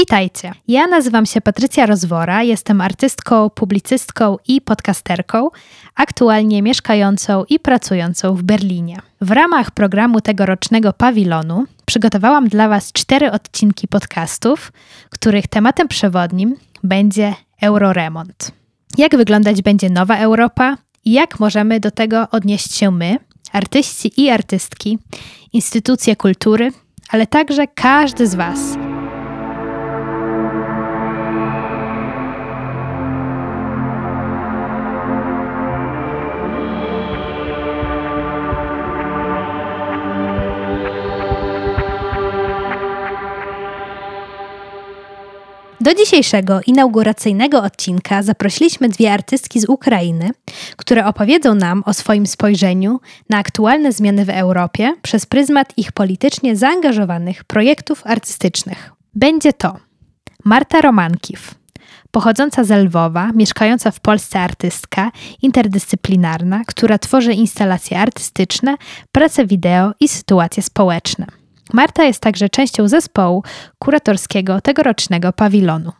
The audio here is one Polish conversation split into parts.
Witajcie. Ja nazywam się Patrycja Rozwora, jestem artystką, publicystką i podcasterką, aktualnie mieszkającą i pracującą w Berlinie. W ramach programu tegorocznego pawilonu przygotowałam dla Was cztery odcinki podcastów, których tematem przewodnim będzie Euroremont. Jak wyglądać będzie nowa Europa i jak możemy do tego odnieść się my, artyści i artystki, instytucje kultury, ale także każdy z Was – Do dzisiejszego inauguracyjnego odcinka zaprosiliśmy dwie artystki z Ukrainy, które opowiedzą nam o swoim spojrzeniu na aktualne zmiany w Europie przez pryzmat ich politycznie zaangażowanych projektów artystycznych. Będzie to Marta Romankiw, pochodząca z Lwowa, mieszkająca w Polsce artystka interdyscyplinarna, która tworzy instalacje artystyczne, prace wideo i sytuacje społeczne. Marta jest także częścią zespołu kuratorskiego tegorocznego pawilonu.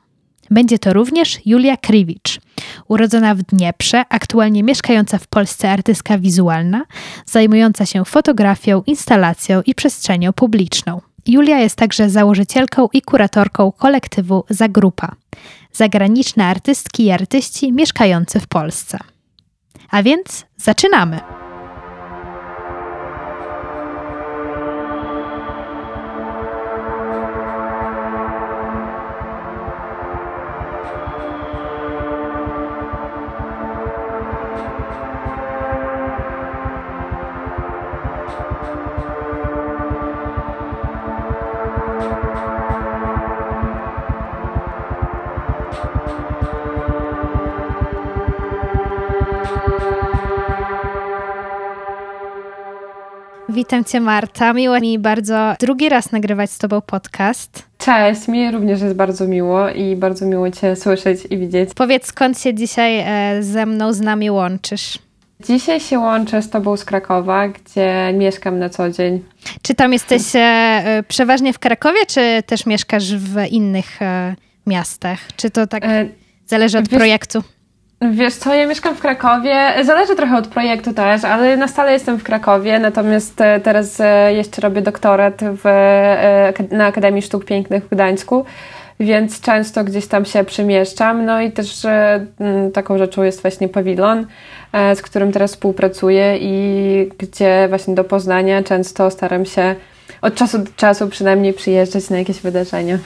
Będzie to również Julia Kriwicz, urodzona w Dnieprze, aktualnie mieszkająca w Polsce artystka wizualna, zajmująca się fotografią, instalacją i przestrzenią publiczną. Julia jest także założycielką i kuratorką kolektywu Zagrupa, zagraniczne artystki i artyści mieszkający w Polsce. A więc zaczynamy! Witam Cię, Marta. Miło mi bardzo drugi raz nagrywać z Tobą podcast. Cześć, mi również jest bardzo miło i bardzo miło Cię słyszeć i widzieć. Powiedz, skąd się dzisiaj e, ze mną, z nami łączysz? Dzisiaj się łączę z Tobą z Krakowa, gdzie mieszkam na co dzień. Czy tam jesteś e, przeważnie w Krakowie, czy też mieszkasz w innych e, miastach? Czy to tak zależy od Wiesz, projektu? Wiesz co, ja mieszkam w Krakowie. Zależy trochę od projektu też, ale na stale jestem w Krakowie, natomiast e, teraz e, jeszcze robię doktorat w, e, na Akademii Sztuk Pięknych w Gdańsku, więc często gdzieś tam się przemieszczam. No i też taką rzeczą jest właśnie pawilon, z którym teraz współpracuję i gdzie właśnie do Poznania często staram się od czasu do czasu przynajmniej przyjeżdżać na jakieś wydarzenia.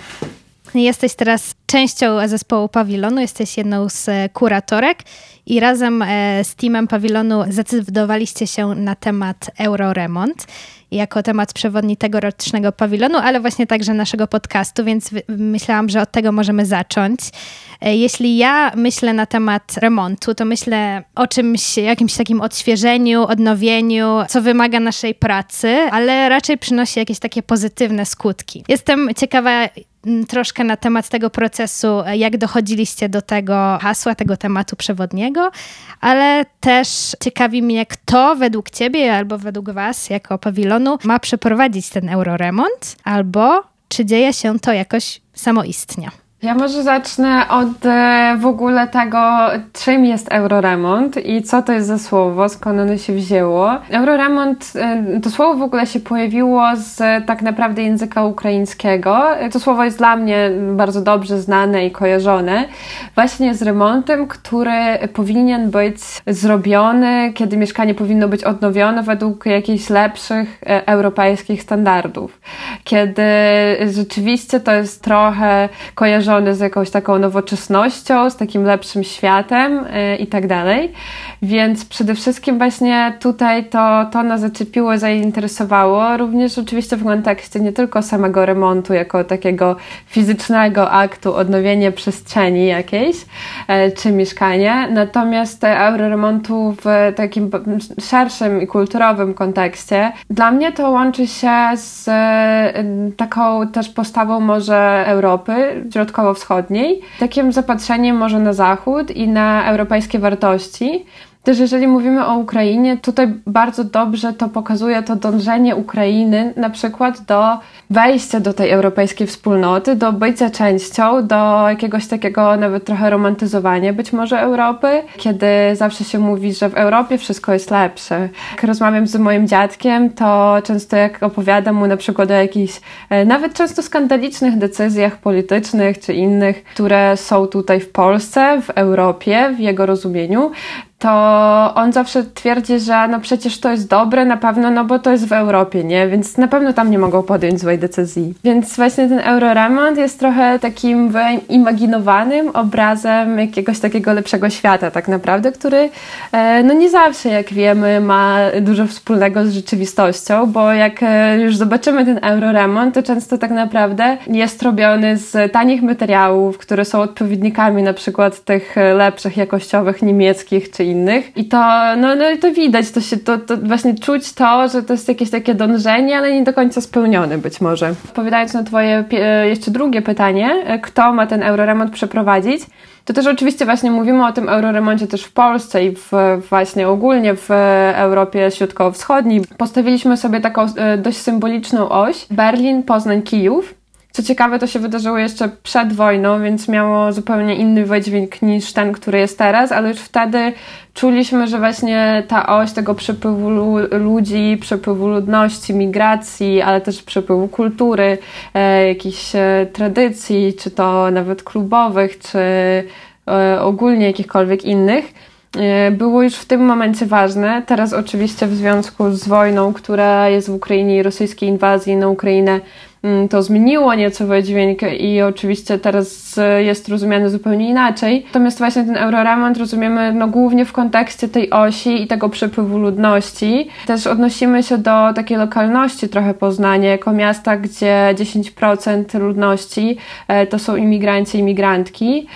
Jesteś teraz częścią zespołu Pawilonu, jesteś jedną z e, kuratorek i razem e, z teamem Pawilonu zdecydowaliście się na temat Euroremont jako temat przewodni tegorocznego pawilonu, ale właśnie także naszego podcastu, więc myślałam, że od tego możemy zacząć. E, jeśli ja myślę na temat remontu, to myślę o czymś, jakimś takim odświeżeniu, odnowieniu, co wymaga naszej pracy, ale raczej przynosi jakieś takie pozytywne skutki. Jestem ciekawa, troszkę na temat tego procesu, e, jak dochodziliście do tego hasła, tego tematu przewodniego, ale też ciekawi mnie, kto według Ciebie albo według Was, jako pawilonu, ma przeprowadzić ten euroremont, albo czy dzieje się to jakoś samoistnie. Ja może zacznę od e, w ogóle tego, czym jest Euroremont i co to jest za słowo, skąd ono się wzięło. Euroremont, e, to słowo w ogóle się pojawiło z tak naprawdę języka ukraińskiego. To słowo jest dla mnie bardzo dobrze znane i kojarzone właśnie z remontem, który powinien być zrobiony, kiedy mieszkanie powinno być odnowione według jakichś lepszych e, europejskich standardów. Kiedy rzeczywiście to jest trochę kojarzone z jakąś taką nowoczesnością, z takim lepszym światem yy, i tak dalej. Więc przede wszystkim właśnie tutaj to, to nas zaczepiło, zainteresowało, również oczywiście w kontekście nie tylko samego remontu, jako takiego fizycznego aktu, odnowienia przestrzeni jakiejś, yy, czy mieszkania, natomiast euroremontu w takim szerszym i kulturowym kontekście. Dla mnie to łączy się z yy, taką też postawą może Europy Środkowej wschodniej takim zapatrzeniem może na zachód i na europejskie wartości. Też jeżeli mówimy o Ukrainie, tutaj bardzo dobrze to pokazuje to dążenie Ukrainy na przykład do wejścia do tej europejskiej wspólnoty, do bycia częścią, do jakiegoś takiego nawet trochę romantyzowania być może Europy, kiedy zawsze się mówi, że w Europie wszystko jest lepsze. Jak rozmawiam z moim dziadkiem, to często jak opowiadam mu na przykład o jakichś e, nawet często skandalicznych decyzjach politycznych czy innych, które są tutaj w Polsce, w Europie, w jego rozumieniu, to on zawsze twierdzi, że no przecież to jest dobre na pewno, no bo to jest w Europie, nie? Więc na pewno tam nie mogą podjąć złej decyzji. Więc właśnie ten Euroremont jest trochę takim wyimaginowanym obrazem jakiegoś takiego lepszego świata tak naprawdę, który e, no nie zawsze, jak wiemy, ma dużo wspólnego z rzeczywistością, bo jak e, już zobaczymy ten Euroremont, to często tak naprawdę jest robiony z tanich materiałów, które są odpowiednikami na przykład tych lepszych jakościowych niemieckich czy innych. I to, no, no to widać, to się, to, to właśnie czuć to, że to jest jakieś takie dążenie, ale nie do końca spełnione być może. Odpowiadając na twoje jeszcze drugie pytanie, kto ma ten euroremont przeprowadzić, to też oczywiście właśnie mówimy o tym euroremoncie też w Polsce i w, właśnie ogólnie w Europie Środkowo-Wschodniej. Postawiliśmy sobie taką e, dość symboliczną oś Berlin, Poznań, Kijów co ciekawe, to się wydarzyło jeszcze przed wojną, więc miało zupełnie inny wydźwięk niż ten, który jest teraz, ale już wtedy czuliśmy, że właśnie ta oś tego przepływu ludzi, przepływu ludności, migracji, ale też przepływu kultury, e, jakichś e, tradycji, czy to nawet klubowych, czy e, ogólnie jakichkolwiek innych, e, było już w tym momencie ważne. Teraz oczywiście w związku z wojną, która jest w Ukrainie i rosyjskiej inwazji na Ukrainę, to zmieniło nieco wydźwięk i oczywiście teraz jest rozumiany zupełnie inaczej. Natomiast właśnie ten Euroremont rozumiemy no, głównie w kontekście tej osi i tego przepływu ludności. Też odnosimy się do takiej lokalności trochę Poznania, jako miasta, gdzie 10% ludności e, to są imigranci i imigrantki.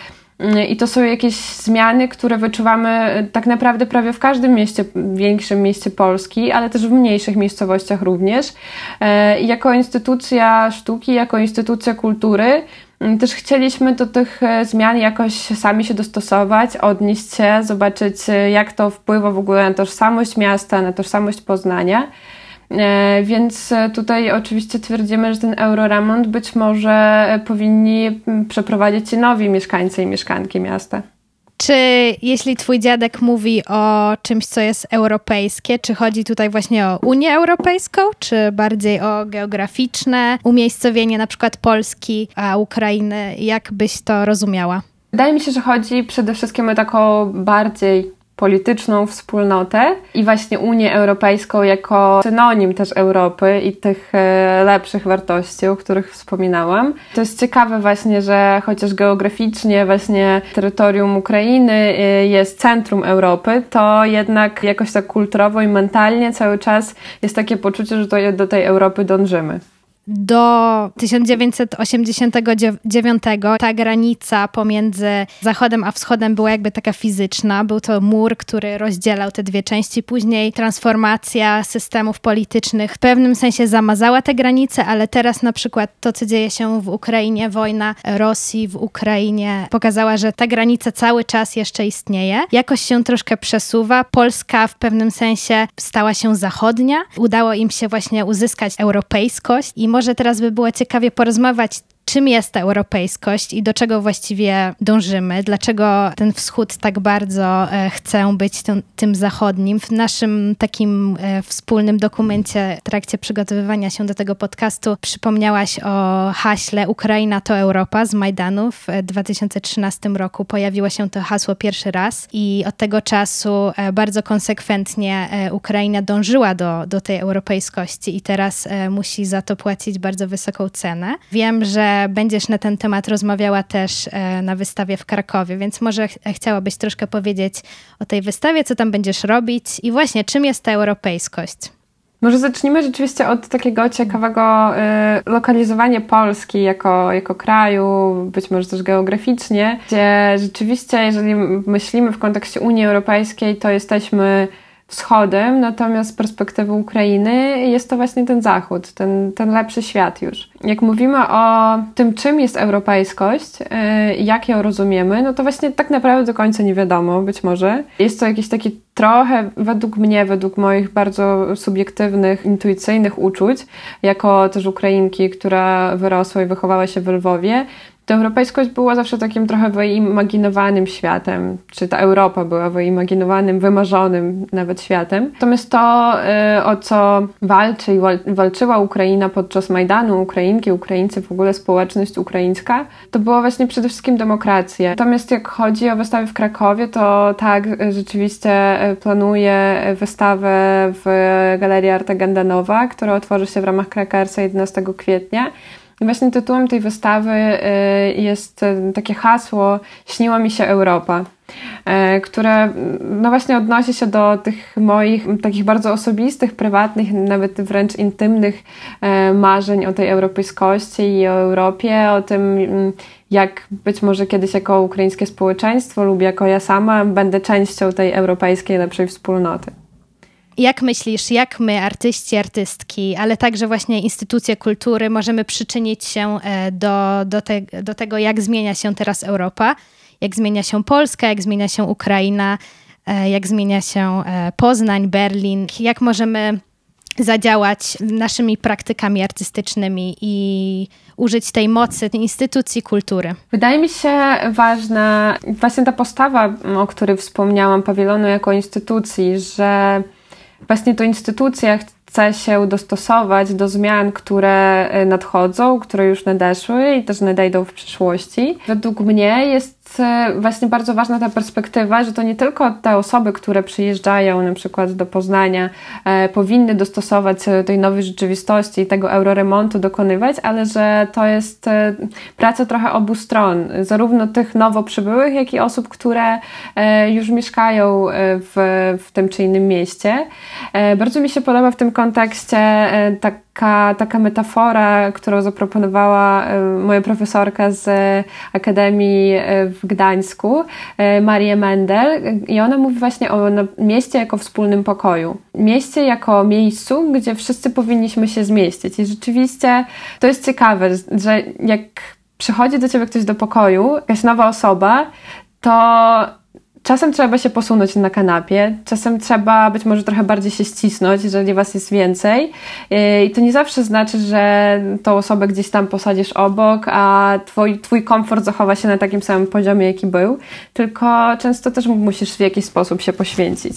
I to są jakieś zmiany, które wyczuwamy e, tak naprawdę prawie w każdym mieście, większym mieście Polski, ale też w mniejszych miejscowościach również. E, jako instytucja sztuki, jako instytucja kultury, też chcieliśmy do tych e, zmian jakoś sami się dostosować, odnieść się, zobaczyć, jak to wpływa w ogóle na tożsamość miasta, na tożsamość Poznania. E, więc tutaj oczywiście twierdzimy, że ten euroremont być może powinni przeprowadzić nowi mieszkańcy i mieszkanki miasta. Czy jeśli twój dziadek mówi o czymś, co jest europejskie, czy chodzi tutaj właśnie o Unię Europejską, czy bardziej o geograficzne umiejscowienie na przykład Polski, a Ukrainy? Jak byś to rozumiała? Wydaje mi się, że chodzi przede wszystkim o taką bardziej polityczną wspólnotę i właśnie Unię Europejską jako synonim też Europy i tych e, lepszych wartości, o których wspominałam. To jest ciekawe właśnie, że chociaż geograficznie właśnie terytorium Ukrainy e, jest centrum Europy, to jednak jakoś tak kulturowo i mentalnie cały czas jest takie poczucie, że do tej Europy dążymy do 1989 ta granica pomiędzy Zachodem a Wschodem była jakby taka fizyczna. Był to mur, który rozdzielał te dwie części. Później transformacja systemów politycznych w pewnym sensie zamazała te granice, ale teraz na przykład to, co dzieje się w Ukrainie, wojna Rosji w Ukrainie pokazała, że ta granica cały czas jeszcze istnieje. Jakoś się troszkę przesuwa. Polska w pewnym sensie stała się zachodnia. Udało im się właśnie uzyskać europejskość i może teraz by było ciekawie porozmawiać czym jest ta europejskość i do czego właściwie dążymy, dlaczego ten wschód tak bardzo e, chce być tym, tym zachodnim. W naszym takim e, wspólnym dokumencie w trakcie przygotowywania się do tego podcastu przypomniałaś o haśle Ukraina to Europa z Majdanu w 2013 roku. Pojawiło się to hasło pierwszy raz i od tego czasu e, bardzo konsekwentnie Ukraina dążyła do, do tej europejskości i teraz musi za to płacić bardzo wysoką cenę. Wiem, że będziesz na ten temat rozmawiała też e, na wystawie w Krakowie, więc może ch chciałabyś troszkę powiedzieć o tej wystawie, co tam będziesz robić i właśnie czym jest ta europejskość? Może zacznijmy rzeczywiście od takiego ciekawego y, lokalizowania Polski jako, jako kraju, być może też geograficznie, gdzie rzeczywiście, jeżeli myślimy w kontekście Unii Europejskiej, to jesteśmy wschodem, natomiast z perspektywy Ukrainy jest to właśnie ten zachód, ten, ten lepszy świat już. Jak mówimy o tym, czym jest europejskość, y, jak ją rozumiemy, no to właśnie tak naprawdę do końca nie wiadomo, być może. Jest to jakiś taki trochę, według mnie, według moich bardzo subiektywnych, intuicyjnych uczuć, jako też Ukrainki, która wyrosła i wychowała się w Lwowie, ta europejskość była zawsze takim trochę wyimaginowanym światem, czy ta Europa była wyimaginowanym, wymarzonym nawet światem. Natomiast to, y, o co walczy i walczyła Ukraina podczas Majdanu, Ukrainki, Ukraińcy, w ogóle społeczność ukraińska, to była właśnie przede wszystkim demokracja. Natomiast jak chodzi o wystawę w Krakowie, to tak, rzeczywiście y, planuję wystawę w Galerii Arta Gandanowa, która otworzy się w ramach Krakarsa 11 kwietnia. I właśnie tytułem tej wystawy y, jest y, takie hasło Śniła mi się Europa, y, które no właśnie odnosi się do tych moich takich bardzo osobistych, prywatnych, nawet wręcz intymnych marzeń o tej europejskości i o Europie, o tym mm, jak być może kiedyś jako ukraińskie społeczeństwo lub jako ja sama będę częścią tej europejskiej lepszej wspólnoty. Jak myślisz, jak my, artyści, artystki, ale także właśnie instytucje kultury, możemy przyczynić się e, do, do, te, do tego, jak zmienia się teraz Europa, jak zmienia się Polska, jak zmienia się Ukraina, e, jak zmienia się e, Poznań, Berlin, jak możemy zadziałać naszymi praktykami artystycznymi i użyć tej mocy tej instytucji kultury. Wydaje mi się ważna właśnie ta postawa, o której wspomniałam, pawilonu jako instytucji, że właśnie to instytucja chce się dostosować do zmian, które e, nadchodzą, które już nadeszły i też nadejdą w przyszłości. Według mnie jest właśnie bardzo ważna ta perspektywa, że to nie tylko te osoby, które przyjeżdżają na przykład do Poznania, e, powinny dostosować się do tej nowej rzeczywistości i tego euroremontu dokonywać, ale że to jest e, praca trochę obu stron, zarówno tych nowo przybyłych, jak i osób, które e, już mieszkają e, w, w tym czy innym mieście. E, bardzo mi się podoba w tym kontekście e, tak taka, taka metafora, którą zaproponowała e, moja profesorka z Akademii e, w Gdańsku, e, Marię Mendel, i ona mówi właśnie o mieście jako wspólnym pokoju. Mieście jako miejscu, gdzie wszyscy powinniśmy się zmieścić. I rzeczywiście to jest ciekawe, że jak przychodzi do ciebie ktoś do pokoju, jakaś nowa osoba, to Czasem trzeba się posunąć na kanapie, czasem trzeba być może trochę bardziej się ścisnąć, jeżeli was jest więcej. Yy, I to nie zawsze znaczy, że tą osobę gdzieś tam posadzisz obok, a twój, twój komfort zachowa się na takim samym poziomie, jaki był, tylko często też musisz w jakiś sposób się poświęcić.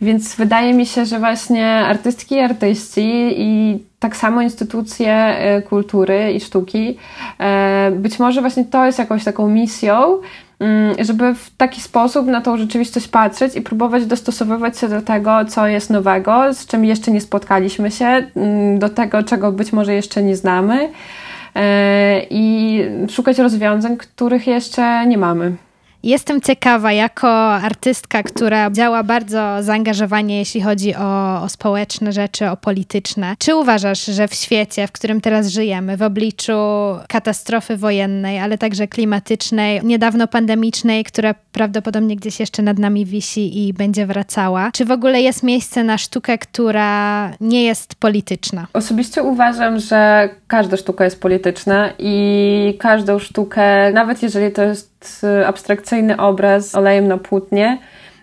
Więc wydaje mi się, że właśnie artystki i artyści i tak samo instytucje yy, kultury i sztuki, yy, być może właśnie to jest jakąś taką misją, żeby w taki sposób na tą rzeczywistość patrzeć i próbować dostosowywać się do tego, co jest nowego, z czym jeszcze nie spotkaliśmy się, mm, do tego, czego być może jeszcze nie znamy e, i szukać rozwiązań, których jeszcze nie mamy. Jestem ciekawa, jako artystka, która działa bardzo zaangażowanie, jeśli chodzi o, o, społeczne rzeczy, o polityczne. Czy uważasz, że w świecie, w którym teraz żyjemy, w obliczu katastrofy wojennej, ale także klimatycznej, niedawno pandemicznej, która prawdopodobnie gdzieś jeszcze nad nami wisi i będzie wracała, czy w ogóle jest miejsce na sztukę, która nie jest polityczna? Osobiście uważam, że każda sztuka jest polityczna i każdą sztukę, nawet jeżeli to jest abstrakcyjny obraz olejem na płótnie.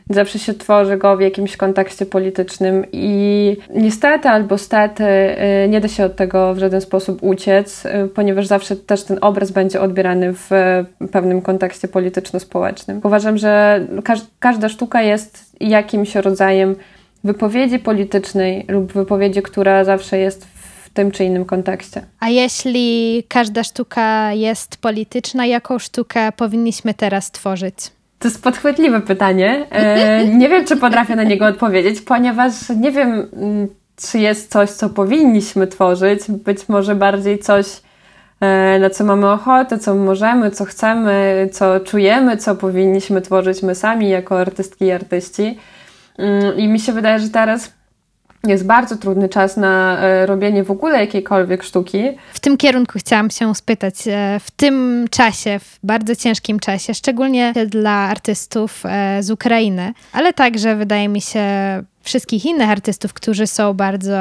Zawsze się tworzy go w jakimś kontekście politycznym i niestety albo stety y, nie da się od tego w żaden sposób uciec, y, ponieważ zawsze też ten obraz będzie odbierany w pewnym kontekście polityczno-społecznym. Uważam, że każda sztuka jest jakimś rodzajem wypowiedzi politycznej lub wypowiedzi, która zawsze jest w tym czy innym kontekście. A jeśli każda sztuka jest polityczna, jaką sztukę powinniśmy teraz tworzyć? To jest podchwytliwe pytanie. E, nie wiem, czy potrafię na niego odpowiedzieć, ponieważ nie wiem, mm, czy jest coś, co powinniśmy tworzyć. Być może bardziej coś, e, na co mamy ochotę, co możemy, co chcemy, co czujemy, co powinniśmy tworzyć my sami jako artystki i artyści. Mm, I mi się wydaje, że teraz jest bardzo trudny czas na e, robienie w ogóle jakiejkolwiek sztuki. W tym kierunku chciałam się spytać. E, w tym czasie, w bardzo ciężkim czasie, szczególnie dla artystów e, z Ukrainy, ale także wydaje mi się wszystkich innych artystów, którzy są bardzo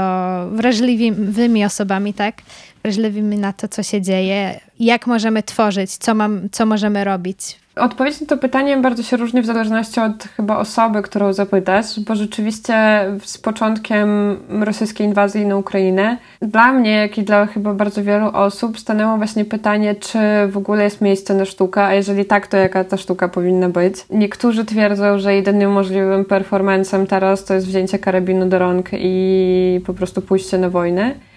wrażliwymi osobami, tak? Wrażliwymi na to, co się dzieje, jak możemy tworzyć, co, mam, co możemy robić Odpowiedź na to pytanie bardzo się różni w zależności od chyba osoby, którą zapytasz, bo rzeczywiście z początkiem rosyjskiej inwazji na Ukrainę dla mnie, jak i dla chyba bardzo wielu osób stanęło właśnie pytanie, czy w ogóle jest miejsce na sztukę, a jeżeli tak, to jaka ta sztuka powinna być. Niektórzy twierdzą, że jedynym możliwym performancem teraz to jest wzięcie karabinu do rąk i po prostu pójście na wojnę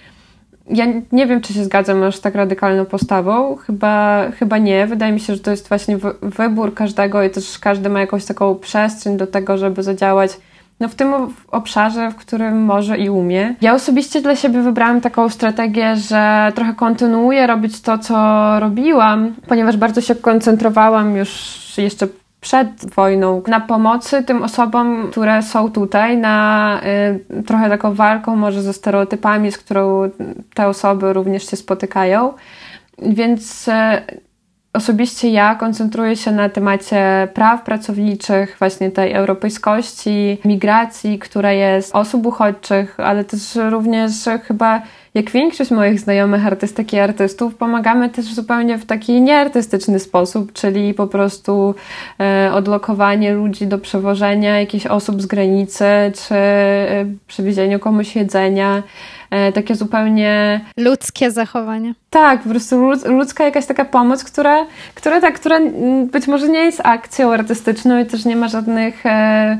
ja nie wiem, czy się zgadzam aż tak radykalną postawą. Chyba, chyba nie. Wydaje mi się, że to jest właśnie wybór każdego i też każdy ma jakąś taką przestrzeń do tego, żeby zadziałać no w tym obszarze, w którym może i umie. Ja osobiście dla siebie wybrałam taką strategię, że trochę kontynuuję robić to, co robiłam, ponieważ bardzo się koncentrowałam już jeszcze przed wojną na pomocy tym osobom, które są tutaj, na y, trochę taką walką może ze stereotypami, z którą te osoby również się spotykają. Więc y, osobiście ja koncentruję się na temacie praw pracowniczych, właśnie tej europejskości, migracji, która jest osób uchodźczych, ale też również chyba jak większość moich znajomych artystek i artystów, pomagamy też zupełnie w taki nieartystyczny sposób, czyli po prostu e, odlokowanie ludzi do przewożenia jakichś osób z granicy, czy e, przywiezieniu komuś jedzenia. E, takie zupełnie... Ludzkie zachowanie. Tak, po prostu ludzka jakaś taka pomoc, która, która, tak, która być może nie jest akcją artystyczną i też nie ma żadnych e,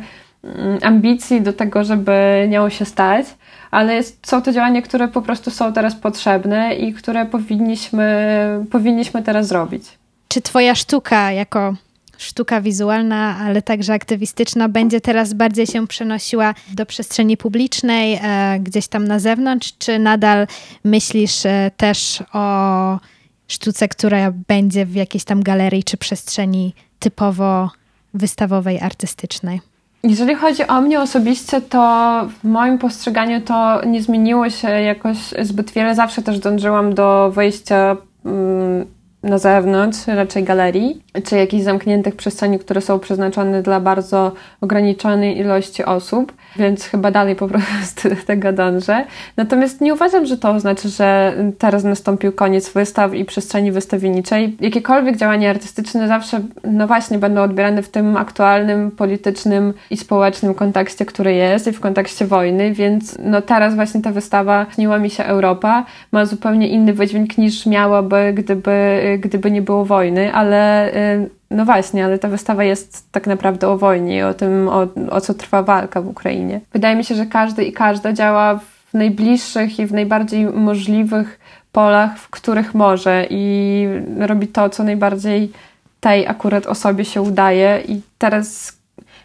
ambicji do tego, żeby nią się stać ale jest, są to działania, które po prostu są teraz potrzebne i które powinniśmy, powinniśmy teraz zrobić. Czy Twoja sztuka jako sztuka wizualna, ale także aktywistyczna będzie teraz bardziej się przenosiła do przestrzeni publicznej, e, gdzieś tam na zewnątrz, czy nadal myślisz e, też o sztuce, która będzie w jakiejś tam galerii czy przestrzeni typowo wystawowej, artystycznej? Jeżeli chodzi o mnie osobiście, to w moim postrzeganiu to nie zmieniło się jakoś zbyt wiele. Zawsze też dążyłam do wejścia mm, na zewnątrz, raczej galerii, czy jakichś zamkniętych przestrzeni, które są przeznaczone dla bardzo ograniczonej ilości osób, więc chyba dalej po prostu tego dążę. Natomiast nie uważam, że to oznacza, że teraz nastąpił koniec wystaw i przestrzeni wystawienniczej. Jakiekolwiek działania artystyczne zawsze, no właśnie, będą odbierane w tym aktualnym, politycznym i społecznym kontekście, który jest i w kontekście wojny, więc no teraz właśnie ta wystawa Śniła mi się Europa ma zupełnie inny wydźwięk niż miałaby, gdyby, gdyby nie było wojny, ale y, no właśnie, ale ta wystawa jest tak naprawdę o wojnie i o tym, o, o co trwa walka w Ukrainie. Wydaje mi się, że każdy i każda działa w najbliższych i w najbardziej możliwych polach, w których może i robi to, co najbardziej tej akurat osobie się udaje i teraz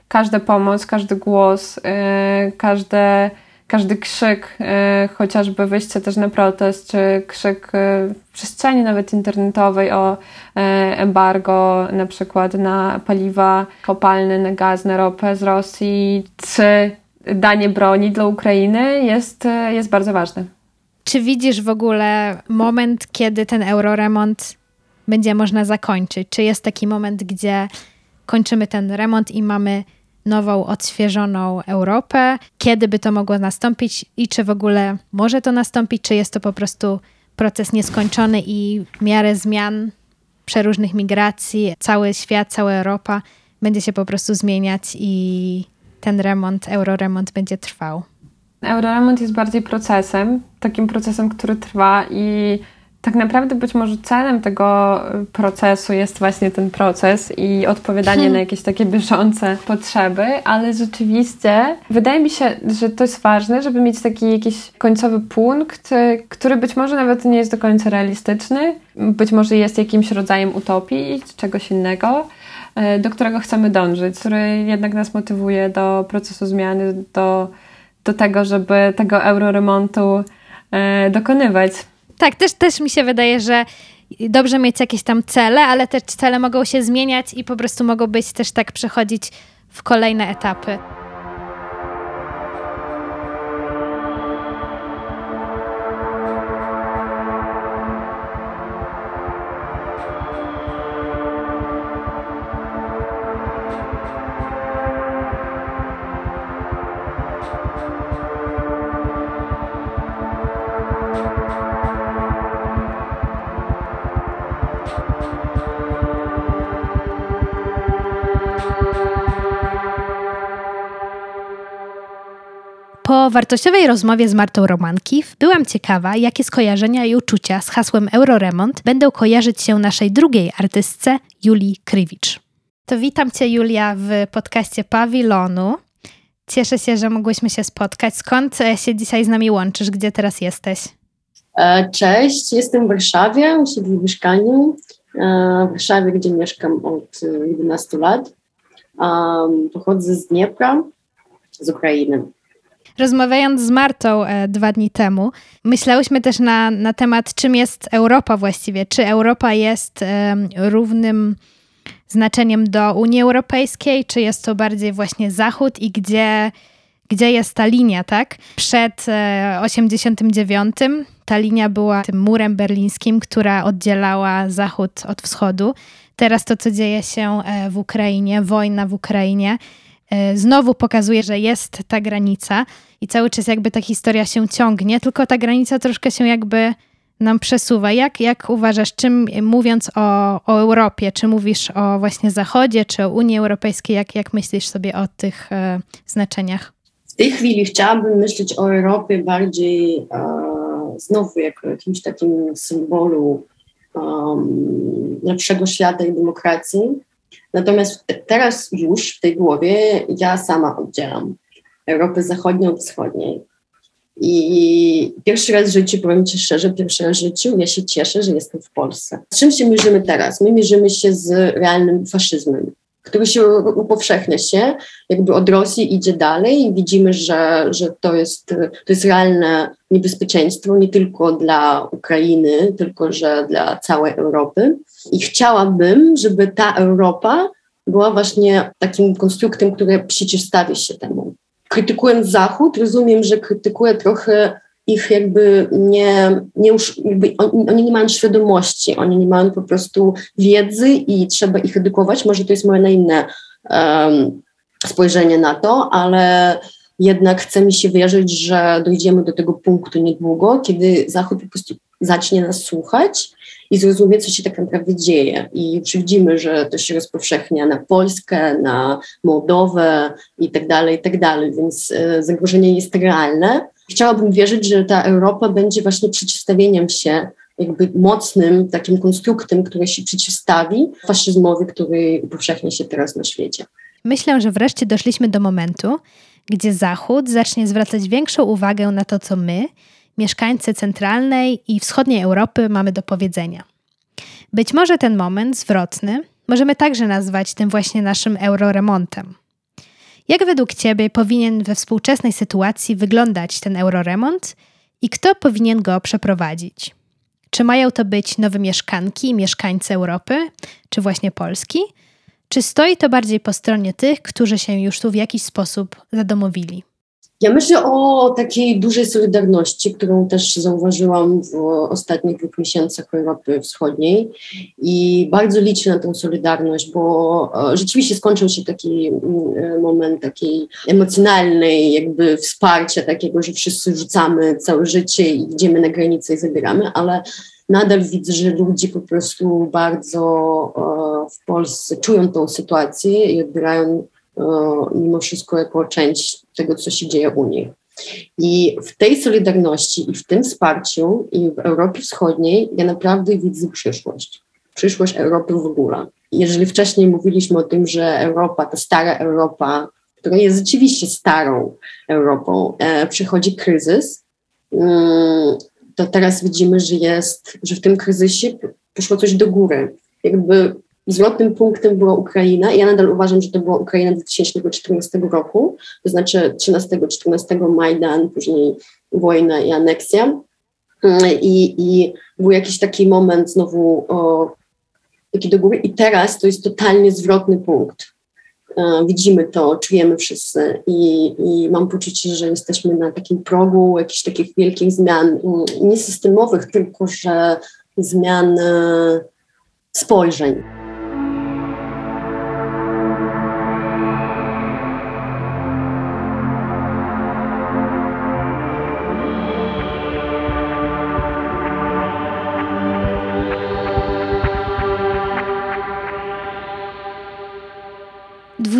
każda pomoc, każdy głos, yy, każde każdy krzyk, e, chociażby wyjście też na protest, czy krzyk e, w przestrzeni nawet internetowej o e, embargo na przykład na paliwa kopalne, na gaz, na ropę z Rosji, czy danie broni dla Ukrainy jest, jest bardzo ważne. Czy widzisz w ogóle moment, kiedy ten euroremont będzie można zakończyć? Czy jest taki moment, gdzie kończymy ten remont i mamy nową, odświeżoną Europę, kiedy by to mogło nastąpić i czy w ogóle może to nastąpić, czy jest to po prostu proces nieskończony i w miarę zmian przeróżnych migracji, cały świat, cała Europa będzie się po prostu zmieniać i ten remont, euroremont będzie trwał. Euroremont jest bardziej procesem, takim procesem, który trwa i tak naprawdę być może celem tego procesu jest właśnie ten proces i odpowiadanie hmm. na jakieś takie bieżące potrzeby, ale rzeczywiście wydaje mi się, że to jest ważne, żeby mieć taki jakiś końcowy punkt, który być może nawet nie jest do końca realistyczny, być może jest jakimś rodzajem utopii czy czegoś innego e, do którego chcemy dążyć, który jednak nas motywuje do procesu zmiany, do, do tego, żeby tego euroremontu e, dokonywać. Tak, też, też mi się wydaje, że dobrze mieć jakieś tam cele, ale te cele mogą się zmieniać i po prostu mogą być też tak przechodzić w kolejne etapy. Wartościowej rozmowie z Martą Romankiw byłam ciekawa, jakie skojarzenia i uczucia z hasłem Euroremont będą kojarzyć się naszej drugiej artystce, Julii Krywicz. To witam Cię, Julia, w podcaście Pawilonu. Cieszę się, że mogłyśmy się spotkać. Skąd e, się dzisiaj z nami łączysz? Gdzie teraz jesteś? E, cześć, jestem w Warszawie, siedzę w mieszkaniu e, w Warszawie, gdzie mieszkam od 11 lat. Pochodzę z Dniepra, z Ukrainy. Rozmawiając z Martą dwa dni temu, myślałyśmy też na, na temat, czym jest Europa właściwie. Czy Europa jest równym znaczeniem do Unii Europejskiej, czy jest to bardziej właśnie Zachód i gdzie, gdzie jest ta linia, tak? Przed 89 e, ta linia była tym murem berlińskim, która oddzielała Zachód od Wschodu. Teraz to, co dzieje się e, w Ukrainie, wojna w Ukrainie, e, znowu pokazuje, że jest ta granica i cały czas jakby ta historia się ciągnie, tylko ta granica troszkę się jakby nam przesuwa. Jak, jak uważasz, czym mówiąc o, o Europie, czy mówisz o właśnie Zachodzie, czy o Unii Europejskiej, jak, jak myślisz sobie o tych e, znaczeniach? W tej chwili chciałabym myśleć o Europie bardziej e, znowu jako jakimś takim symbolu um, lepszego świata i demokracji. Natomiast teraz już w tej głowie ja sama oddzielam Europę Zachodnią od Wschodniej. I pierwszy raz w życiu, powiem Ci szczerze, pierwszy raz w życiu ja się cieszę, że jestem w Polsce. Z czym się mierzymy teraz? My mierzymy się z realnym faszyzmem, który się upowszechnia się, jakby od Rosji idzie dalej i widzimy, że, że to, jest, to jest realne niebezpieczeństwo nie tylko dla Ukrainy, tylko że dla całej Europy. I chciałabym, żeby ta Europa była właśnie takim konstruktem, który przeciwstawi się temu krytykując Zachód, rozumiem, że krytykuję trochę ich jakby nie, nie już, jakby oni, oni, nie mają świadomości, oni nie mają po prostu wiedzy i trzeba ich edukować. Może to jest moje naiwne um, spojrzenie na to, ale jednak chce mi się wierzyć, że dojdziemy do tego punktu niedługo, kiedy Zachód po prostu zacznie nas słuchać i zrozumie, co się tak naprawdę dzieje. I widzimy, że to się rozpowszechnia na Polskę, na Mołdowę i tak dalej, i tak dalej, więc e, zagrożenie jest realne. Chciałabym wierzyć, że ta Europa będzie właśnie przeciwstawieniem się jakby mocnym takim konstruktem, który się przeciwstawi faszyzmowi, który upowszechnia się teraz na świecie. Myślę, że wreszcie doszliśmy do momentu, gdzie Zachód zacznie zwracać większą uwagę na to, co my, mieszkańcy centralnej i wschodniej Europy mamy do powiedzenia. Być może ten moment zwrotny możemy także nazwać tym właśnie naszym euroremontem. Jak według Ciebie powinien we współczesnej sytuacji wyglądać ten euroremont i kto powinien go przeprowadzić? Czy mają to być nowe mieszkanki i mieszkańcy Europy, czy właśnie Polski? Czy stoi to bardziej po stronie tych, którzy się już tu w jakiś sposób zadomowili? Ja myślę o takiej dużej solidarności, którą też zauważyłam w ostatnich dwóch miesiącach Europy Wschodniej i bardzo liczę na tę solidarność, bo e, rzeczywiście skończył się taki mm, moment takiej emocjonalnej jakby wsparcia takiego, że wszyscy rzucamy całe życie i idziemy na granicę i zabieramy, ale nadal widzę, że ludzie po prostu bardzo e, w Polsce czują tą sytuację i odbierają E, mimo wszystko jako część tego, co się dzieje u nich. I w tej solidarności i w tym wsparciu i w Europie Wschodniej ja naprawdę widzę przyszłość. Przyszłość Europy w ogóle. Jeżeli wcześniej mówiliśmy o tym, że Europa, ta stara Europa, która jest rzeczywiście starą Europą, e, przychodzi kryzys, mm, to teraz widzimy, że jest, że w tym kryzysie poszło coś do góry. Jakby zwrotnym punktem była Ukraina. Ja nadal uważam, że to była Ukraina 2014 roku, to znaczy 13-14 Majdan, później wojna i aneksja. I, I był jakiś taki moment znowu o, taki do góry i teraz to jest totalnie zwrotny punkt. E, widzimy to, czujemy wszyscy i, i mam poczucie, że jesteśmy na takim progu jakichś takich wielkich zmian, mm, nie systemowych, tylko że zmian e, spojrzeń.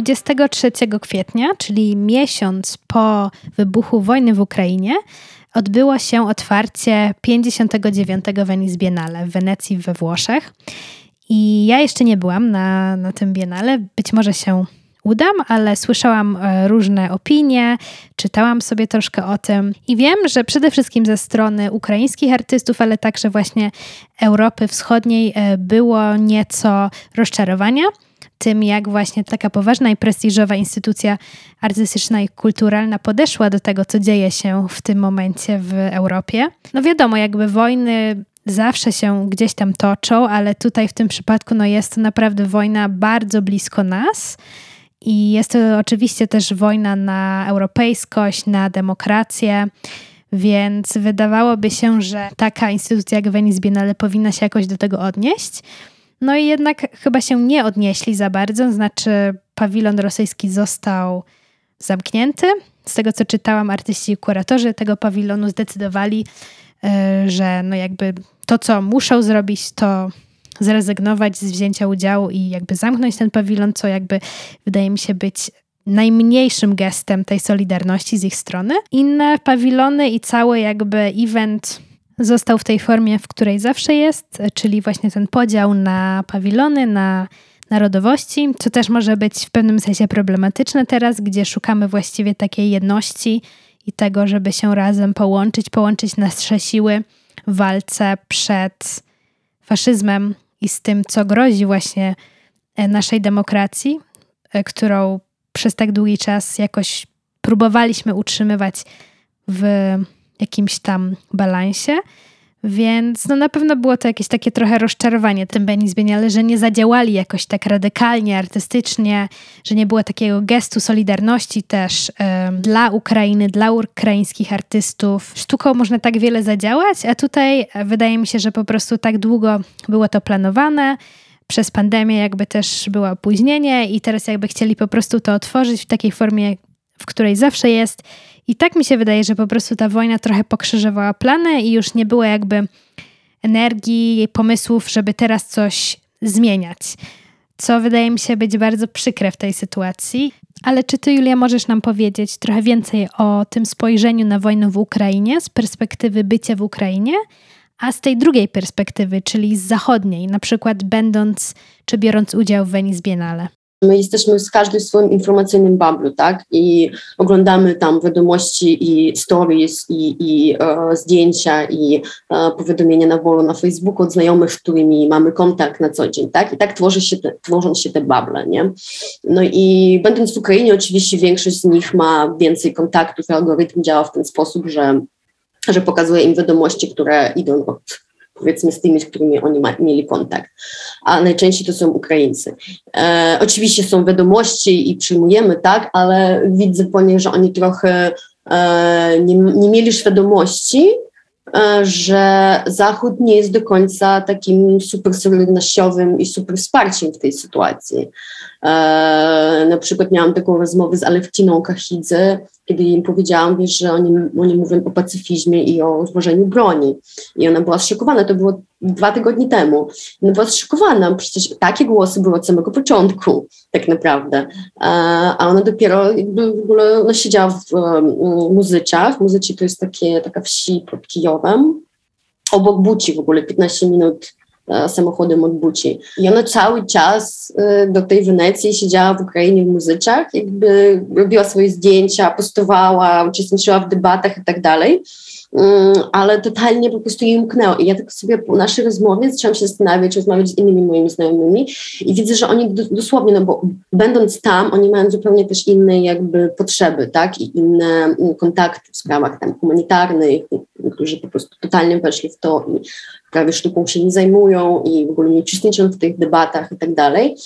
23 kwietnia, czyli miesiąc po wybuchu wojny w Ukrainie, odbyło się otwarcie 59. Venice Biennale w Wenecji we Włoszech. I ja jeszcze nie byłam na, na tym Biennale, być może się udam, ale słyszałam e, różne opinie, czytałam sobie troszkę o tym i wiem, że przede wszystkim ze strony ukraińskich artystów, ale także właśnie Europy Wschodniej e, było nieco rozczarowania tym, jak właśnie taka poważna i prestiżowa instytucja artystyczna i kulturalna podeszła do tego, co dzieje się w tym momencie w Europie. No wiadomo, jakby wojny zawsze się gdzieś tam toczą, ale tutaj w tym przypadku no jest to naprawdę wojna bardzo blisko nas. I jest to oczywiście też wojna na europejskość, na demokrację, więc wydawałoby się, że taka instytucja jak Venice Biennale powinna się jakoś do tego odnieść. No i jednak chyba się nie odnieśli za bardzo, znaczy pawilon rosyjski został zamknięty. Z tego co czytałam, artyści i kuratorzy tego pawilonu zdecydowali, e, że no jakby to, co muszą zrobić, to zrezygnować z wzięcia udziału i jakby zamknąć ten pawilon, co jakby wydaje mi się być najmniejszym gestem tej solidarności z ich strony. Inne pawilony i cały jakby event został w tej formie, w której zawsze jest, czyli właśnie ten podział na pawilony, na narodowości, co też może być w pewnym sensie problematyczne teraz, gdzie szukamy właściwie takiej jedności i tego, żeby się razem połączyć, połączyć nasze siły w walce przed faszyzmem i z tym, co grozi właśnie e, naszej demokracji, e, którą przez tak długi czas jakoś próbowaliśmy utrzymywać w jakimś tam balansie. Więc no na pewno było to jakieś takie trochę rozczarowanie tym Beni Zbieniale, że nie zadziałali jakoś tak radykalnie, artystycznie, że nie było takiego gestu solidarności też dla Ukrainy, dla ukraińskich artystów. Sztuką można tak wiele zadziałać, a tutaj wydaje mi się, że po prostu tak długo było to planowane. Przez pandemię jakby też było opóźnienie i teraz jakby chcieli po prostu to otworzyć w takiej formie, w której zawsze jest i tak mi się wydaje, że po prostu ta wojna trochę pokrzyżowała plany i już nie było jakby energii, pomysłów, żeby teraz coś zmieniać. Co wydaje mi się być bardzo przykre w tej sytuacji. Ale czy ty, Julia, możesz nam powiedzieć trochę więcej o tym spojrzeniu na wojnę w Ukrainie z perspektywy bycia w Ukrainie, a z tej drugiej perspektywy, czyli z zachodniej, na przykład będąc czy biorąc udział w Venice Biennale? My jesteśmy z każdym swoim informacyjnym bablu, tak? I oglądamy tam wiadomości i stories, i, i e, zdjęcia, i e, powiadomienia na wolno na Facebooku od znajomych, z którymi mamy kontakt na co dzień, tak? I tak tworzy się te, tworzą się te bable, nie? No i będąc w Ukrainie, oczywiście większość z nich ma więcej kontaktów, algorytm działa w ten sposób, że że pokazuje im wiadomości, które idą od powiedzmy z tymi, z którymi oni ma, mieli kontakt, a najczęściej to są Ukraińcy. E, oczywiście są wiadomości i przyjmujemy, tak, ale widzę po że oni trochę e, nie, nie mieli świadomości, e, że Zachód nie jest do końca takim super solidarnościowym i super wsparciem w tej sytuacji. E, na przykład miałam taką rozmowę z Alewciną Kachidze, kiedy im powiedziałam, wiesz, że oni, oni mówią o pacyfizmie i o złożeniu broni. I ona była zszokowana, to było dwa tygodnie temu. Ona była zszokowana, przecież takie głosy były od samego początku, tak naprawdę. A ona dopiero w ogóle ona siedziała w Muzyczach. Muzyci to jest takie, taka wsi pod Kijowem, obok Buci w ogóle, 15 minut samochodem od Buci. I ona cały czas e, do tej Wenecji siedziała w Ukrainie w muzyczach, jakby robiła swoje zdjęcia, postowała, uczestniczyła w debatach i tak dalej. Mm, ale totalnie po prostu jej umknęło. I ja tak sobie po naszej rozmowie zaczęłam się zastanawiać, rozmawiać z innymi moimi znajomymi i widzę, że oni dosłownie, no bo będąc tam, oni mają zupełnie też inne jakby potrzeby, tak, i inne mm, kontakty w sprawach tam humanitarnych, którzy po prostu totalnie weszli w to i prawie sztuką się nie zajmują i w ogóle nie uczestniczą w tych debatach i tak dalej.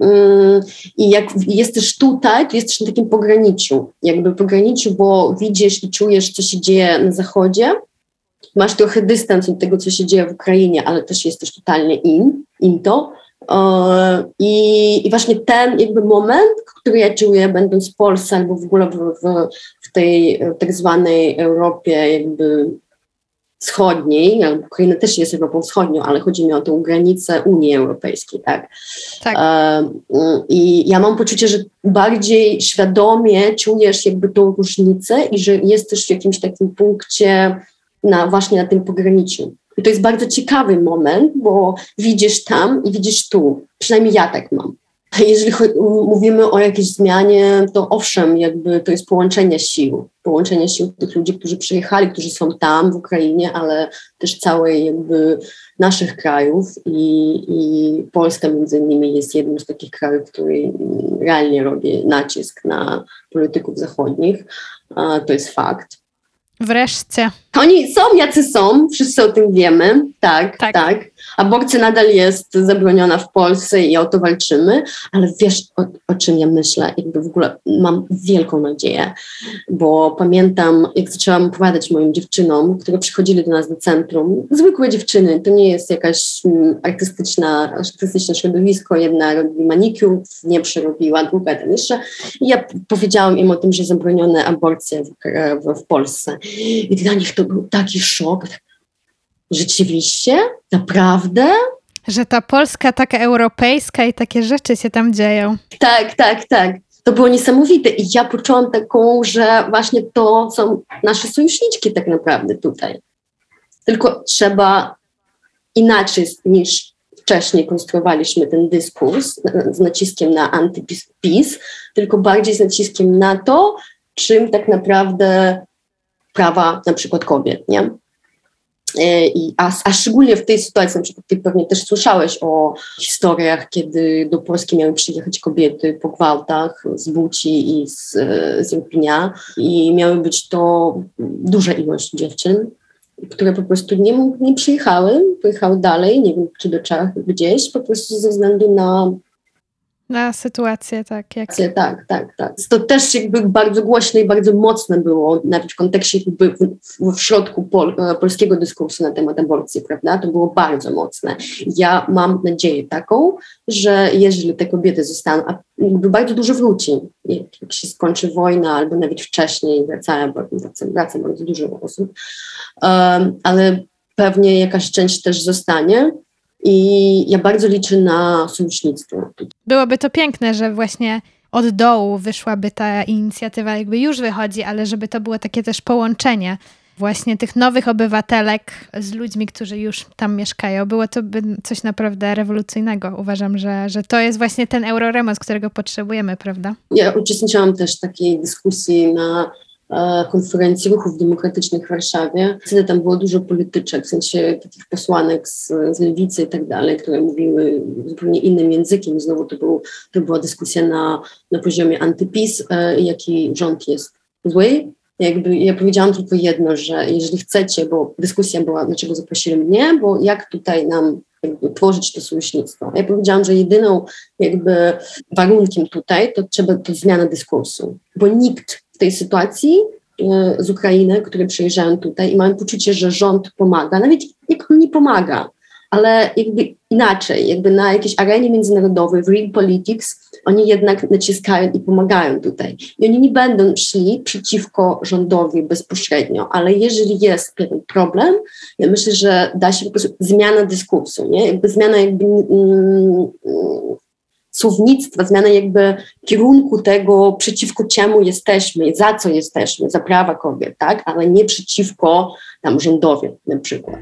Mm, I jak jesteś tutaj, to jesteś na takim pograniczu, jakby pograniczu, bo widzisz i czujesz, co się dzieje na zachodzie, masz trochę dystans od tego, co się dzieje w Ukrainie, ale też jesteś totalnie in, in to. I, I, właśnie ten jakby moment, który ja czuję, będąc w Polsce albo w ogóle w, w, w tej tak zwanej Europie jakby Wschodniej, Ukraina też jest Europą Wschodnią, ale chodzi mi o tą granicę Unii Europejskiej, tak? tak. I ja mam poczucie, że bardziej świadomie czujesz jakby tą różnicę i że jesteś w jakimś takim punkcie na, właśnie na tym pograniczu. I to jest bardzo ciekawy moment, bo widzisz tam i widzisz tu. Przynajmniej ja tak mam. Jeżeli mówimy o jakiejś zmianie, to owszem, jakby to jest połączenie sił. Połączenie sił tych ludzi, którzy przyjechali, którzy są tam w Ukrainie, ale też całej jakby naszych krajów i, i Polska między innymi jest jednym z takich krajów, który realnie robi nacisk na polityków zachodnich. To jest fakt. Wreszcie. Oni są jacy są, wszyscy o tym wiemy, tak, tak. tak. Aborcja nadal jest zabroniona w Polsce i o to walczymy, ale wiesz o, o, czym ja myślę? Jakby w ogóle mam wielką nadzieję, bo pamiętam, jak zaczęłam opowiadać moim dziewczynom, które przychodzili do nas do centrum, zwykłe dziewczyny, to nie jest jakaś mm, artystyczna, artystyczne środowisko, jedna robi manikiur, nie przerobiła, druga ten jeszcze. I ja powiedziałam im o tym, że zabronione aborcje w, w, w Polsce. I dla nich to był taki szok. Rzeczywiście? Naprawdę? Że ta Polska taka europejska i takie rzeczy się tam dzieją. Tak, tak, tak. To było niesamowite i ja poczułam taką, że właśnie to są nasze sojuszniczki tak naprawdę tutaj. Tylko trzeba inaczej niż wcześniej konstruowaliśmy ten dyskurs z naciskiem na antypis, tylko bardziej z naciskiem na to, czym tak naprawdę prawa na przykład kobiet, nie? E, a, a szczególnie w tej sytuacji, na przykład ty pewnie też słyszałeś o historiach, kiedy do Polski miały przyjechać kobiety po gwałtach z Buci i z, z Irpinia. I miały być to duża ilość dziewczyn, które po prostu nie, nie przyjechały, pojechały dalej, nie wiem czy do Czech, gdzieś, po prostu ze względu na na sytuację, tak. Jak... Tak, tak, tak. To też jakby bardzo głośne i bardzo mocne było, nawet w kontekście jakby w, w środku pol, e, polskiego dyskursu na temat aborcji, prawda? To było bardzo mocne. Ja mam nadzieję taką, że jeżeli te kobiety zostaną, a jakby bardzo dużo wróci, jak się skończy wojna, albo nawet wcześniej wracają, bo wraca bardzo dużo osób, um, ale pewnie jakaś część też zostanie, i ja bardzo liczę na sojusznictwo. Byłoby to piękne, że właśnie od dołu wyszłaby ta inicjatywa, jakby już wychodzi, ale żeby to było takie też połączenie właśnie tych nowych obywatelek z ludźmi, którzy już tam mieszkają. Było to by coś naprawdę rewolucyjnego. Uważam, że, że to jest właśnie ten euroremont, którego potrzebujemy, prawda? Ja uczestniczyłam też w takiej dyskusji na konferencji ruchów demokratycznych w Warszawie. Wtedy tam było dużo polityczek, w sensie takich posłanek z, z lewicy i tak dalej, które mówiły zupełnie innym językiem. Znowu to, był, to była dyskusja na, na poziomie antypis, e, jaki rząd jest zły. Jakby ja powiedziałam tylko jedno, że jeżeli chcecie, bo dyskusja była, dlaczego zaprosili mnie, bo jak tutaj nam tworzyć to sojusznictwo. Ja powiedziałam, że jedyną jakby warunkiem tutaj to trzeba to zmiana dyskursu, bo nikt w tej sytuacji e, z Ukrainy, które przyjeżdżają tutaj i mają poczucie, że rząd pomaga, nawet jak on nie pomaga, ale jakby inaczej, jakby na jakiejś arenie międzynarodowej, w real politics, oni jednak naciskają i pomagają tutaj. I oni nie będą szli przeciwko rządowi bezpośrednio, ale jeżeli jest pewien problem, ja myślę, że da się po prostu zmiana dyskursu, nie? Jakby zmiana jakby mm, słownictwa, zmiana jakby kierunku tego, przeciwko czemu jesteśmy, za co jesteśmy, za prawa kobiet, tak? ale nie przeciwko tam rządowi na przykład.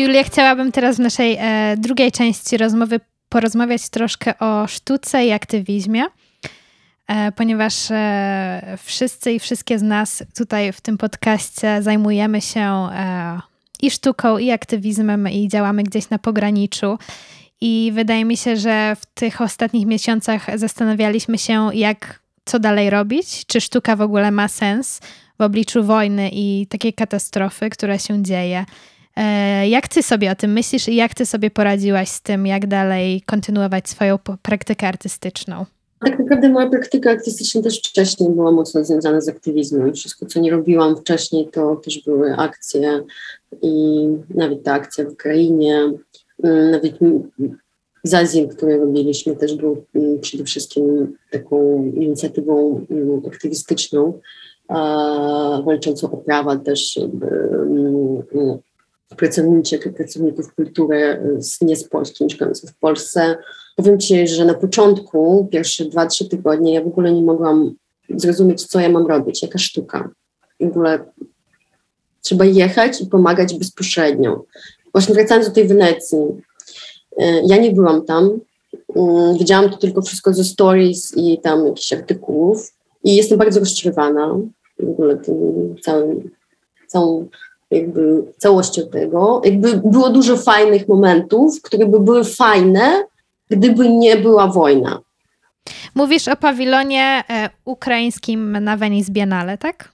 Julia, chciałabym teraz w naszej e, drugiej części rozmowy porozmawiać troszkę o sztuce i aktywizmie, e, ponieważ e, wszyscy i wszystkie z nas tutaj w tym podcaście zajmujemy się e, i sztuką, i aktywizmem, i działamy gdzieś na pograniczu. I wydaje mi się, że w tych ostatnich miesiącach zastanawialiśmy się, jak co dalej robić, czy sztuka w ogóle ma sens w obliczu wojny i takiej katastrofy, która się dzieje. E, jak ty sobie o tym myślisz i jak ty sobie poradziłaś z tym, jak dalej kontynuować swoją praktykę artystyczną? Tak naprawdę moja praktyka artystyczna też wcześniej była mocno związana z aktywizmem. Wszystko, co nie robiłam wcześniej, to też były akcje i nawet ta akcja w Ukrainie, mm, nawet z Azji, które robiliśmy, też był mm, przede wszystkim taką inicjatywą mm, aktywistyczną, walczącą o prawa też pracowniczych pracowników kultury z, nie z Polski, mieszkających w Polsce. Powiem Ci, że na początku, pierwsze dwa, trzy tygodnie, ja w ogóle nie mogłam zrozumieć, co ja mam robić, jaka sztuka. W ogóle trzeba jechać i pomagać bezpośrednio. Właśnie wracając do tej Wenecji, e, ja nie byłam tam, mm, widziałam to tylko wszystko ze stories i tam jakichś artykułów i jestem bardzo rozczarowana w ogóle tym całym, całą jakby całością tego. Jakby było dużo fajnych momentów, które by były fajne, gdyby nie była wojna. Mówisz o pawilonie e, ukraińskim na Venice Biennale, tak?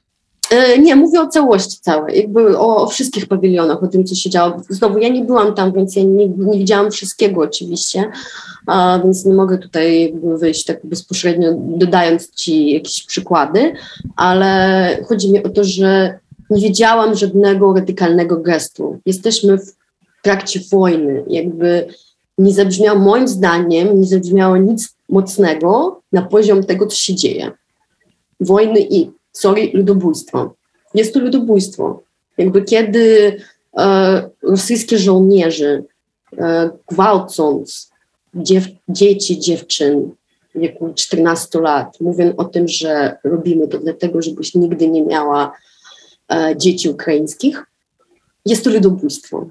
E, nie, mówię o całości całej, jakby o, o, wszystkich pawilionach, o tym, co się działo. Znowu, ja nie byłam tam, więc ja nie, nie widziałam wszystkiego oczywiście, a, więc nie mogę tutaj wyjść tak bezpośrednio, dodając Ci jakieś przykłady, ale chodzi mi o to, że nie wiedziałam żadnego radykalnego gestu. Jesteśmy w trakcie wojny, jakby nie zabrzmiało, moim zdaniem, nie zabrzmiało nic mocnego na poziom tego, co się dzieje. Wojny i, sorry, ludobójstwo. Jest to ludobójstwo. Jakby kiedy e, rosyjskie żołnierze e, gwałcąc dziew, dzieci, dziewczyn w wieku 14 lat, mówią o tym, że robimy to dlatego, żebyś nigdy nie miała dzieci ukraińskich, jest to ludobójstwo.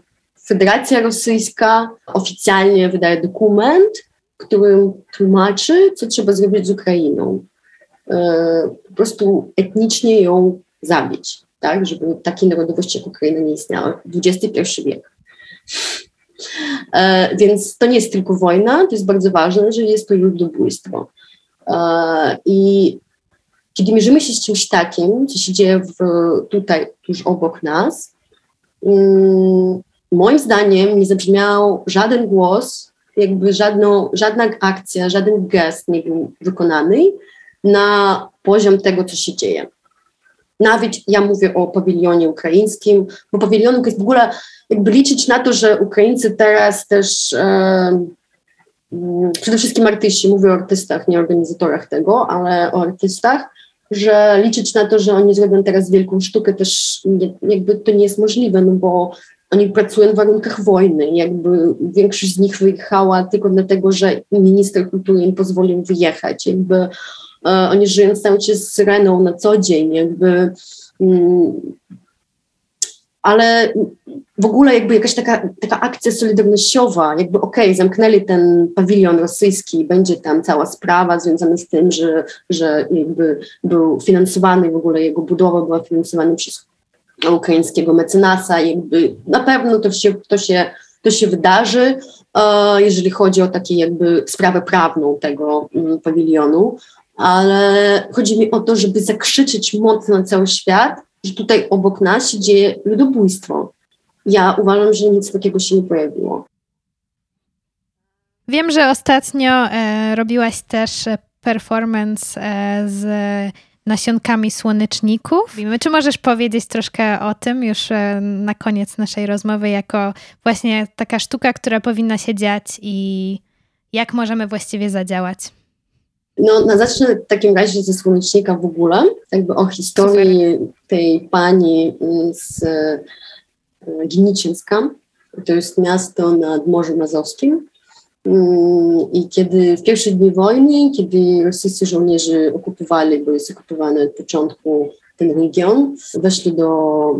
Federacja Rosyjska oficjalnie wydaje dokument, którym tłumaczy, co trzeba zrobić z Ukrainą. E, po prostu etnicznie ją zabić, tak, żeby takiej narodowości jak Ukraina nie istniała. XXI wiek. E, więc to nie jest tylko wojna, to jest bardzo ważne, że jest to ludobójstwo. E, I kiedy mierzymy się z czymś takim, co się dzieje w, tutaj, tuż obok nas, mm, moim zdaniem nie zabrzmiał żaden głos, jakby żadną, żadna akcja, żaden gest nie był wykonany na poziom tego, co się dzieje. Nawet ja mówię o pawilionie ukraińskim, bo pawilion w ogóle jakby liczyć na to, że Ukraińcy teraz też e, przede wszystkim artyści, mówię o artystach, nie organizatorach tego, ale o artystach, że liczyć na to, że oni zrobią teraz wielką sztukę też nie, jakby to nie jest możliwe, no bo oni pracują w warunkach wojny. Jakby większość z nich wyjechała tylko dlatego, że minister kultury im pozwolił wyjechać. Jakby e, oni żyją cały czas z syreną na co dzień, jakby. Mm, ale w ogóle jakby jakaś taka, taka akcja solidarnościowa, jakby okej, okay, zamknęli ten pawilion rosyjski, będzie tam cała sprawa związana z tym, że, że jakby był finansowany, w ogóle jego budowa była finansowana przez ukraińskiego mecenasa, jakby na pewno to się, to się, to się wydarzy, e, jeżeli chodzi o taką jakby sprawę prawną tego mm, pawilionu, ale chodzi mi o to, żeby zakrzyczeć mocno cały świat, że tutaj obok nas się dzieje ludobójstwo. Ja uważam, że nic takiego się nie pojawiło. Wiem, że ostatnio e, robiłaś też performance e, z nasionkami słoneczników. Czy możesz powiedzieć troszkę o tym już e, na koniec naszej rozmowy, jako właśnie taka sztuka, która powinna się dziać i jak możemy właściwie zadziałać? No, na zacznę w takim razie ze słonecznika w ogóle, jakby o historii Super. tej pani z e, Giniczynska. To jest miasto nad Morzem Azowskim. Mm, I kiedy w pierwsze dni wojny, kiedy rosyjscy żołnierze okupowali, bo jest okupowany od początku ten region, weszli do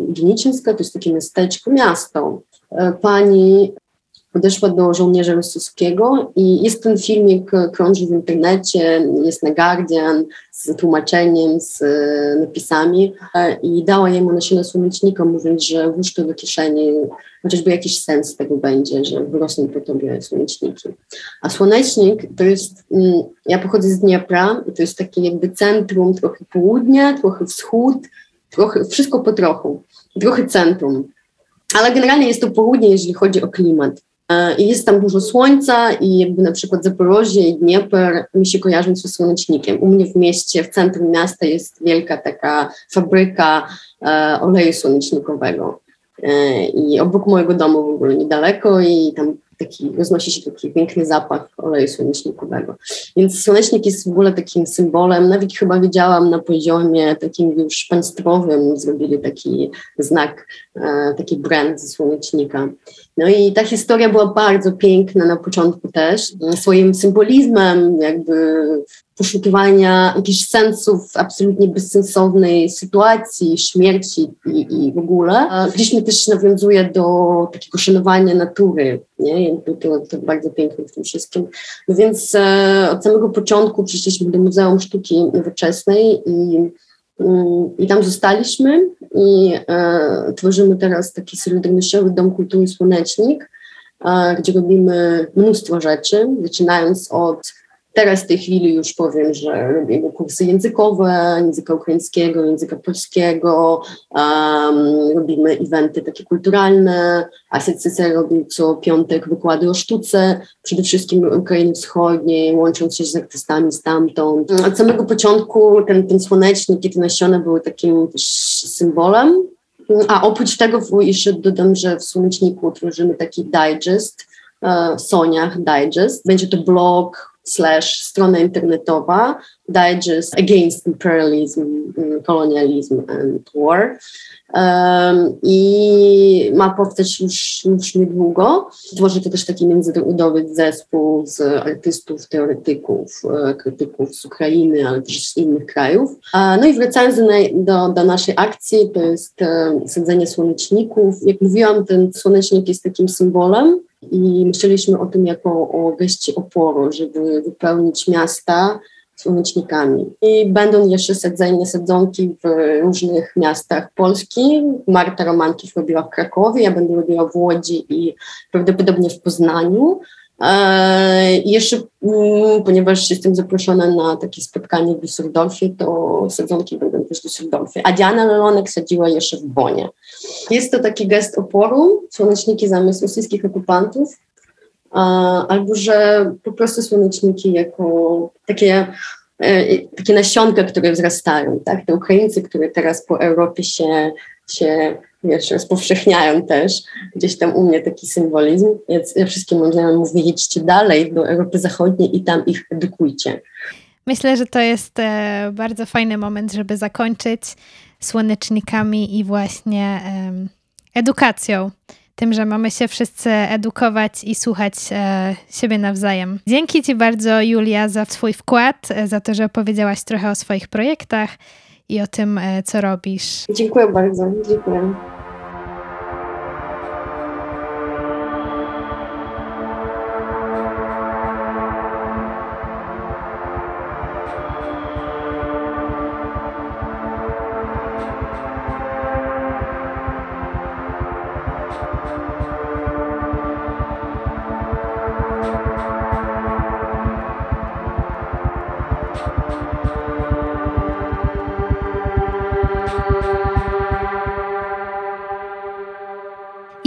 Gniczynska, to jest takie miasteczko, miasto. E, pani podeszła do żołnierza rosyjskiego i jest ten filmik, krąży w internecie, jest na Guardian z tłumaczeniem, z e, napisami e, i dała jemu nasiona słonecznika, mówiąc, że włóż to do kieszeni, chociażby jakiś sens tego będzie, że wyrosną po tobie słoneczniki. A słonecznik to jest, mm, ja pochodzę z Dniepra i to jest takie jakby centrum, trochę południa, trochę wschód, trochę, wszystko po trochu, trochę centrum. Ale generalnie jest to południe, jeżeli chodzi o klimat. E, I jest tam dużo słońca i jakby na przykład Zaporożie i Dnieper mi się kojarzą ze słonecznikiem. U mnie w mieście, w centrum miasta jest wielka taka fabryka e, oleju słonecznikowego. E, I obok mojego domu w ogóle niedaleko i tam taki, roznosi się taki piękny zapach oleju słonecznikowego. Więc słonecznik jest w ogóle takim symbolem, nawet chyba widziałam na poziomie takim już państwowym, zrobili taki znak, taki brand ze słonecznika. No i ta historia była bardzo piękna na początku też, swoim symbolizmem, jakby poszukiwania jakichś sensów absolutnie bezsensownej sytuacji, śmierci i, i w ogóle. Gdzieś mi też nawiązuje do takiego szanowania natury, nie? To, to bardzo piękne w tym wszystkim. No więc e, od samego początku przyszliśmy do Muzeum Sztuki Nowoczesnej i mm, i tam zostaliśmy i e, tworzymy teraz taki solidarnościowy Dom Kultury Słonecznik, e, gdzie robimy mnóstwo rzeczy, zaczynając od Teraz w tej chwili już powiem, że robimy kursy językowe, języka ukraińskiego, języka polskiego, um, robimy eventy takie kulturalne, ASCC robi co piątek wykłady o sztuce, przede wszystkim Ukrainy Wschodniej, łącząc się z artystami stamtąd. Od samego początku ten, ten słonecznik i te nasiona były takim też symbolem, a oprócz tego jeszcze dodam, że w Słoneczniku tworzymy taki digest, e, Soniach Digest. Będzie to blog, slash strona internetowa Digest Against Imperialism, Colonialism and War. Um, I ma powstać już, już niedługo. Tworzy to też taki międzynarodowy zespół z artystów, teoretyków, e, krytyków z Ukrainy, ale też z innych krajów. No i wracając do, do, do naszej akcji, to jest e, sadzenie słoneczników. Jak mówiłam, ten słonecznik jest takim symbolem i myśleliśmy o tym jako o geście oporu, żeby wypełnić miasta słonecznikami. I będą jeszcze sadzenie sadzonki w różnych miastach Polski. Marta Romankiw robiła w Krakowie, ja będę robiła w Łodzi i prawdopodobnie w Poznaniu. E, jeszcze, mm, ponieważ jestem zaproszona na takie spotkanie w Düsseldorfie, to sadzonki będą też w Düsseldorfie. A Diana Lelonek sadziła jeszcze w Bonie. Jest to taki gest oporu, słoneczniki zamiast rosyjskich okupantów, albo że po prostu słoneczniki jako takie, e, takie nasionka, które wzrastają. Tak? Te Ukraińcy, które teraz po Europie się, się wiesz, rozpowszechniają też. Gdzieś tam u mnie taki symbolizm. Więc ja wszystkim moim znajomym mówię, jedźcie dalej do Europy Zachodniej i tam ich edukujcie. Myślę, że to jest e, bardzo fajny moment, żeby zakończyć słonecznikami i właśnie edukacją. Tym, że mamy się wszyscy edukować i słuchać e, siebie nawzajem. Dzięki Ci bardzo, Julia, za Twój wkład, e, za to, że opowiedziałaś trochę o swoich projektach i o tym, co robisz. Dziękuję bardzo. Dziękuję.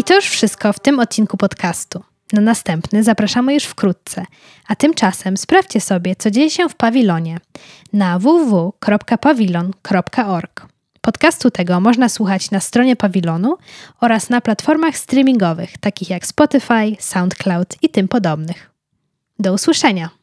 To już wszystko w tym odcinku podcastu. Na następny zapraszamy już wkrótce, a tymczasem sprawdźcie sobie, co dzieje się w pawilonie na www.pawilon.org. Podcastu tego można słuchać na stronie pawilonu oraz na platformach streamingowych takich jak Spotify, SoundCloud i tym podobnych. Do usłyszenia!